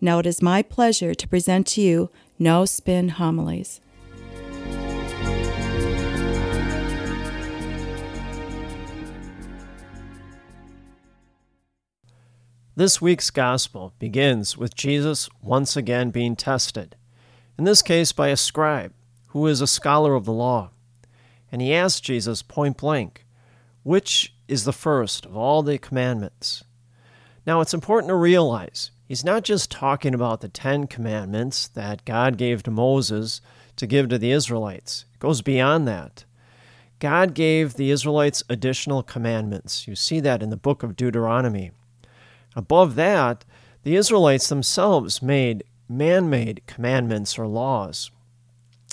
Now it is my pleasure to present to you No Spin Homilies. This week's gospel begins with Jesus once again being tested, in this case by a scribe who is a scholar of the law. And he asks Jesus point blank, Which is the first of all the commandments? Now it's important to realize he's not just talking about the Ten Commandments that God gave to Moses to give to the Israelites, it goes beyond that. God gave the Israelites additional commandments. You see that in the book of Deuteronomy. Above that, the Israelites themselves made man made commandments or laws.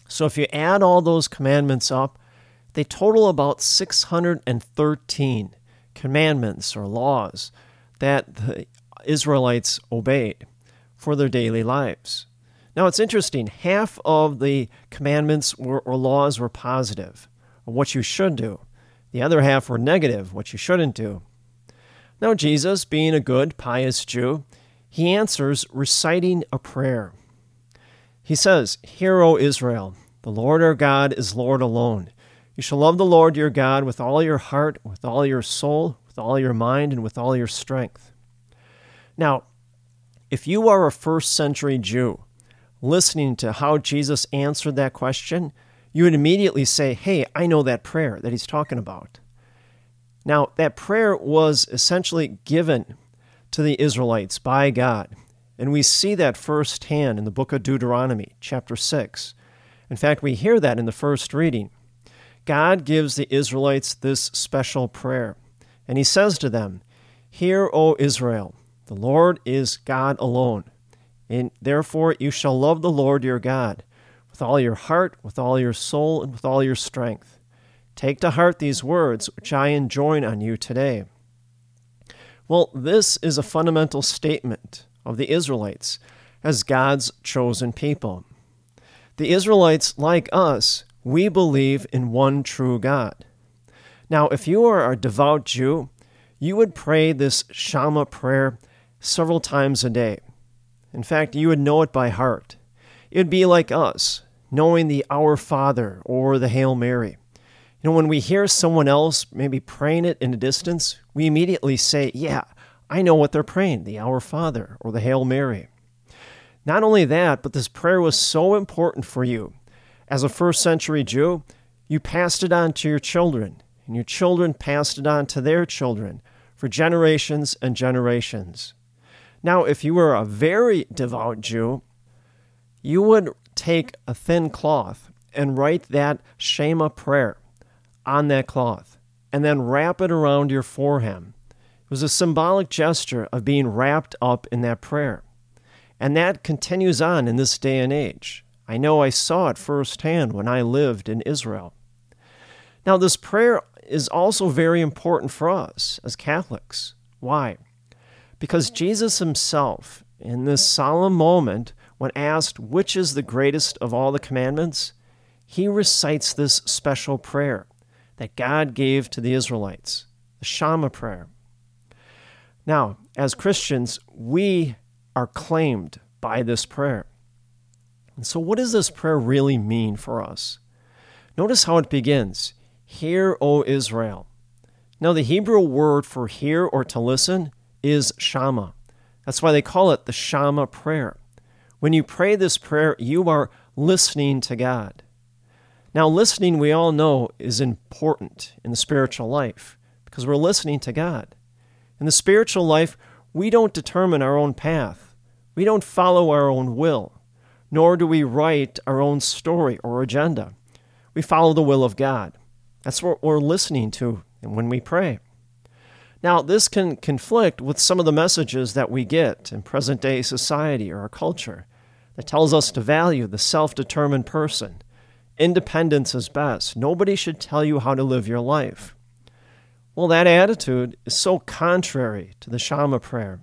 So if you add all those commandments up, they total about 613 commandments or laws that the Israelites obeyed for their daily lives. Now it's interesting, half of the commandments were, or laws were positive, what you should do. The other half were negative, what you shouldn't do. Now, Jesus, being a good, pious Jew, he answers reciting a prayer. He says, Hear, O Israel, the Lord our God is Lord alone. You shall love the Lord your God with all your heart, with all your soul, with all your mind, and with all your strength. Now, if you are a first century Jew listening to how Jesus answered that question, you would immediately say, Hey, I know that prayer that he's talking about. Now, that prayer was essentially given to the Israelites by God. And we see that firsthand in the book of Deuteronomy, chapter 6. In fact, we hear that in the first reading. God gives the Israelites this special prayer. And he says to them, Hear, O Israel, the Lord is God alone. And therefore you shall love the Lord your God with all your heart, with all your soul, and with all your strength. Take to heart these words which I enjoin on you today. Well, this is a fundamental statement of the Israelites as God's chosen people. The Israelites, like us, we believe in one true God. Now, if you are a devout Jew, you would pray this Shema prayer several times a day. In fact, you would know it by heart. It would be like us, knowing the Our Father or the Hail Mary. You know, when we hear someone else maybe praying it in a distance, we immediately say, Yeah, I know what they're praying, the Our Father or the Hail Mary. Not only that, but this prayer was so important for you. As a first century Jew, you passed it on to your children, and your children passed it on to their children for generations and generations. Now, if you were a very devout Jew, you would take a thin cloth and write that Shema prayer on that cloth and then wrap it around your forehead. It was a symbolic gesture of being wrapped up in that prayer. And that continues on in this day and age. I know I saw it firsthand when I lived in Israel. Now, this prayer is also very important for us as Catholics. Why? Because Jesus himself, in this solemn moment, when asked which is the greatest of all the commandments, he recites this special prayer that God gave to the Israelites, the Shema prayer. Now, as Christians, we are claimed by this prayer. And so, what does this prayer really mean for us? Notice how it begins Hear, O Israel. Now, the Hebrew word for hear or to listen is shama. That's why they call it the Shama prayer. When you pray this prayer, you are listening to God. Now, listening, we all know, is important in the spiritual life because we're listening to God. In the spiritual life, we don't determine our own path, we don't follow our own will, nor do we write our own story or agenda. We follow the will of God. That's what we're listening to when we pray. Now, this can conflict with some of the messages that we get in present day society or our culture. that tells us to value the self determined person. Independence is best. Nobody should tell you how to live your life. Well, that attitude is so contrary to the Shema prayer.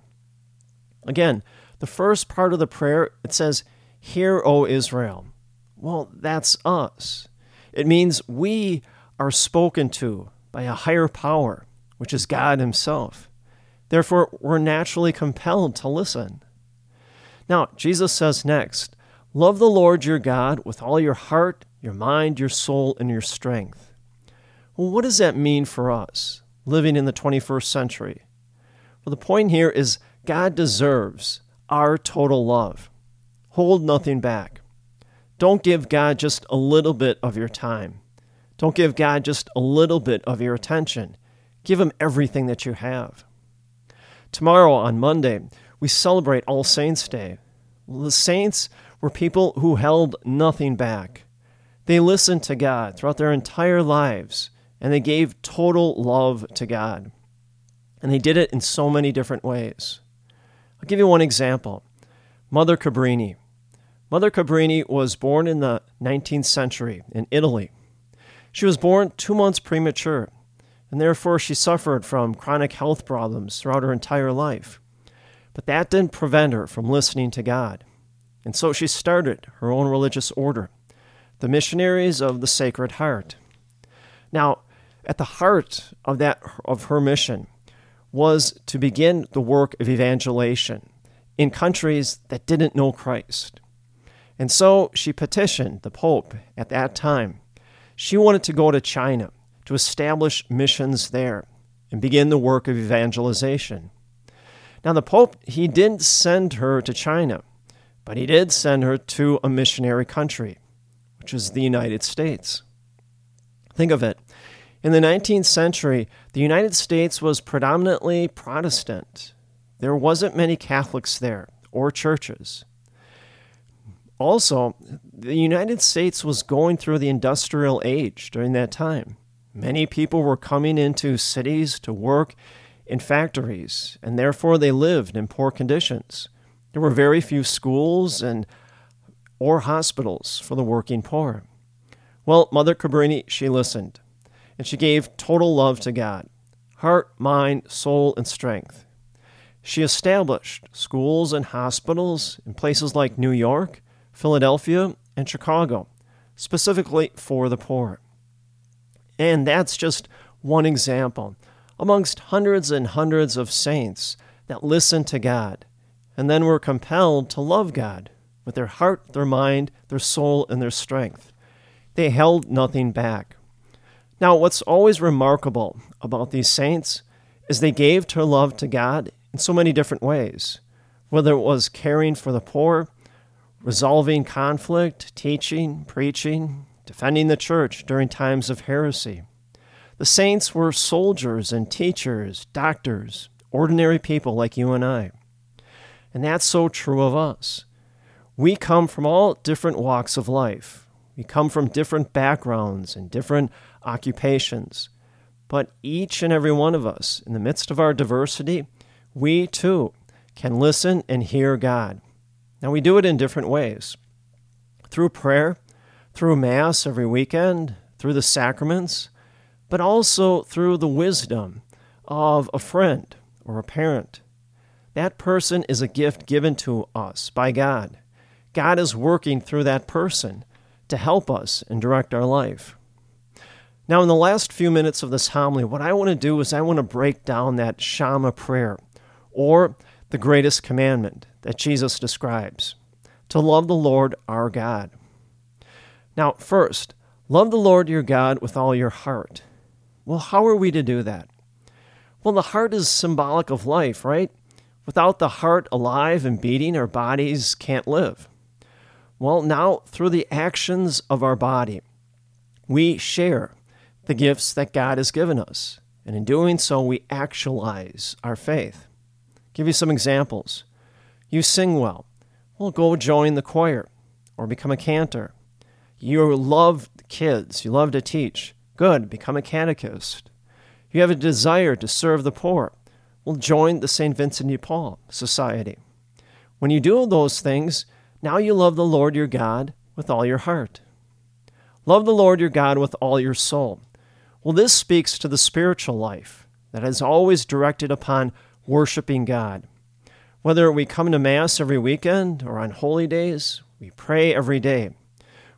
Again, the first part of the prayer, it says, Hear, O Israel. Well, that's us. It means we are spoken to by a higher power, which is God Himself. Therefore, we're naturally compelled to listen. Now, Jesus says next, Love the Lord your God with all your heart, your mind, your soul, and your strength. Well, what does that mean for us living in the 21st century? Well, the point here is God deserves our total love. Hold nothing back. Don't give God just a little bit of your time. Don't give God just a little bit of your attention. Give Him everything that you have. Tomorrow, on Monday, we celebrate All Saints' Day. The saints were people who held nothing back. They listened to God throughout their entire lives, and they gave total love to God. And they did it in so many different ways. I'll give you one example Mother Cabrini. Mother Cabrini was born in the 19th century in Italy. She was born two months premature, and therefore she suffered from chronic health problems throughout her entire life. But that didn't prevent her from listening to God. And so she started her own religious order, the Missionaries of the Sacred Heart. Now, at the heart of that of her mission was to begin the work of evangelization in countries that didn't know Christ. And so she petitioned the Pope at that time. She wanted to go to China to establish missions there and begin the work of evangelization. Now, the Pope, he didn't send her to China, but he did send her to a missionary country, which is the United States. Think of it. In the 19th century, the United States was predominantly Protestant. There wasn't many Catholics there or churches. Also, the United States was going through the industrial age during that time. Many people were coming into cities to work in factories, and therefore they lived in poor conditions. There were very few schools and or hospitals for the working poor. Well, Mother Cabrini, she listened and she gave total love to God heart, mind, soul, and strength. She established schools and hospitals in places like New York, Philadelphia, and Chicago, specifically for the poor. And that's just one example amongst hundreds and hundreds of saints that listened to God and then were compelled to love God with their heart, their mind, their soul, and their strength. They held nothing back. Now, what's always remarkable about these saints is they gave their love to God in so many different ways, whether it was caring for the poor, resolving conflict, teaching, preaching, defending the church during times of heresy. The saints were soldiers and teachers, doctors, ordinary people like you and I. And that's so true of us. We come from all different walks of life. We come from different backgrounds and different occupations. But each and every one of us, in the midst of our diversity, we too can listen and hear God. Now, we do it in different ways through prayer, through Mass every weekend, through the sacraments, but also through the wisdom of a friend or a parent. That person is a gift given to us by God. God is working through that person to help us and direct our life. Now, in the last few minutes of this homily, what I want to do is I want to break down that Shema prayer, or the greatest commandment that Jesus describes to love the Lord our God. Now, first, love the Lord your God with all your heart. Well, how are we to do that? Well, the heart is symbolic of life, right? Without the heart alive and beating, our bodies can't live. Well, now, through the actions of our body, we share the gifts that God has given us. And in doing so, we actualize our faith. I'll give you some examples. You sing well. Well, go join the choir or become a cantor. You love kids. You love to teach. Good. Become a catechist. You have a desire to serve the poor. Well, join the St. Vincent de Paul Society. When you do those things, Now you love the Lord your God with all your heart. Love the Lord your God with all your soul. Well, this speaks to the spiritual life that is always directed upon worshiping God. Whether we come to Mass every weekend or on holy days, we pray every day.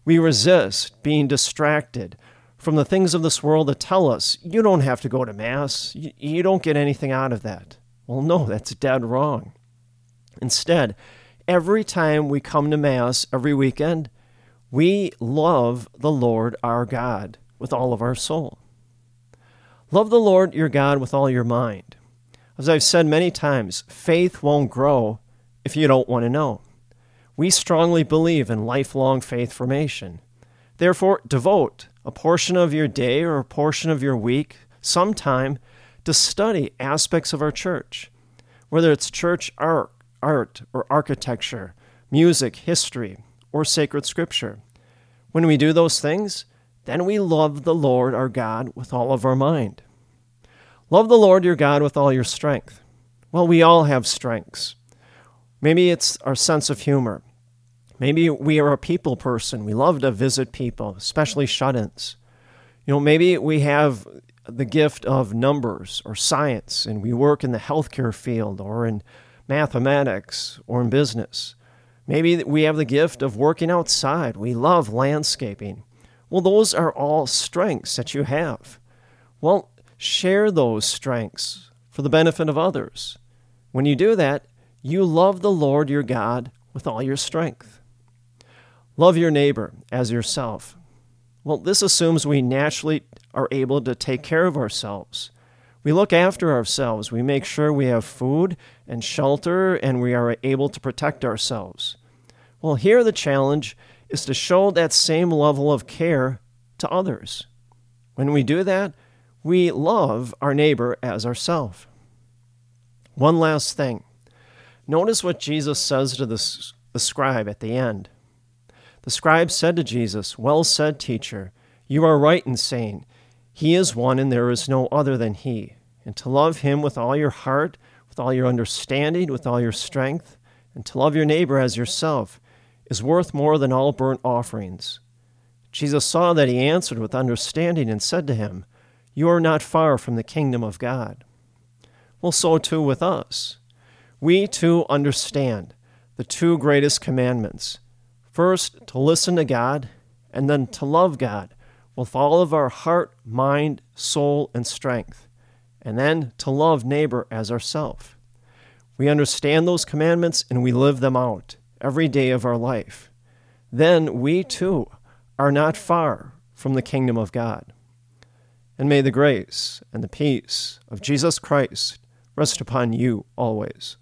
We resist being distracted from the things of this world that tell us you don't have to go to Mass, you, don't get anything out of that. Well, no, that's dead wrong. Instead, every time we come to Mass every weekend, we love the Lord our God with all of our soul. Love the Lord your God with all your mind. As I've said many times, faith won't grow if you don't want to know. We strongly believe in lifelong faith formation. Therefore, devote a portion of your day or a portion of your week, some time, to study aspects of our church, whether it's church art, art or architecture, music, history, or sacred scripture. When we do those things, then we love the Lord our God with all of our mind. Love the Lord your God with all your strength. Well, we all have strengths. Maybe it's our sense of humor. Maybe we are a people person. We love to visit people, especially shut ins. You know, maybe we have the gift of numbers or science and we work in the healthcare field or in mathematics or in business. Maybe we have the gift of working outside. We love landscaping. Well, those are all strengths that you have. Well, share those strengths for the benefit of others. When you do that, you love the Lord your God with all your strength. Love your neighbor as yourself. Well, this assumes we naturally are able to take care of ourselves. We look after ourselves. We make sure we have food and shelter and we are able to protect ourselves. Well, here the challenge is to show that same level of care to others. When we do that, we love our neighbor as ourselves. One last thing. Notice what Jesus says to the, the scribe at the end. The scribe said to Jesus, Well said, teacher. You are right in saying, He is one and there is no other than He. And to love Him with all your heart, with all your understanding, with all your strength, and to love your neighbor as yourself is worth more than all burnt offerings. Jesus saw that he answered with understanding and said to him, You are not far from the kingdom of God. Well, so too with us. We too understand the two greatest commandments first, to listen to God, and then to love God with all of our heart, mind, soul, and strength, and then to love neighbor as ourself. We understand those commandments and we live them out every day of our life, then we too are not far from the kingdom of God. And may the grace and the peace of Jesus Christ rest upon you always.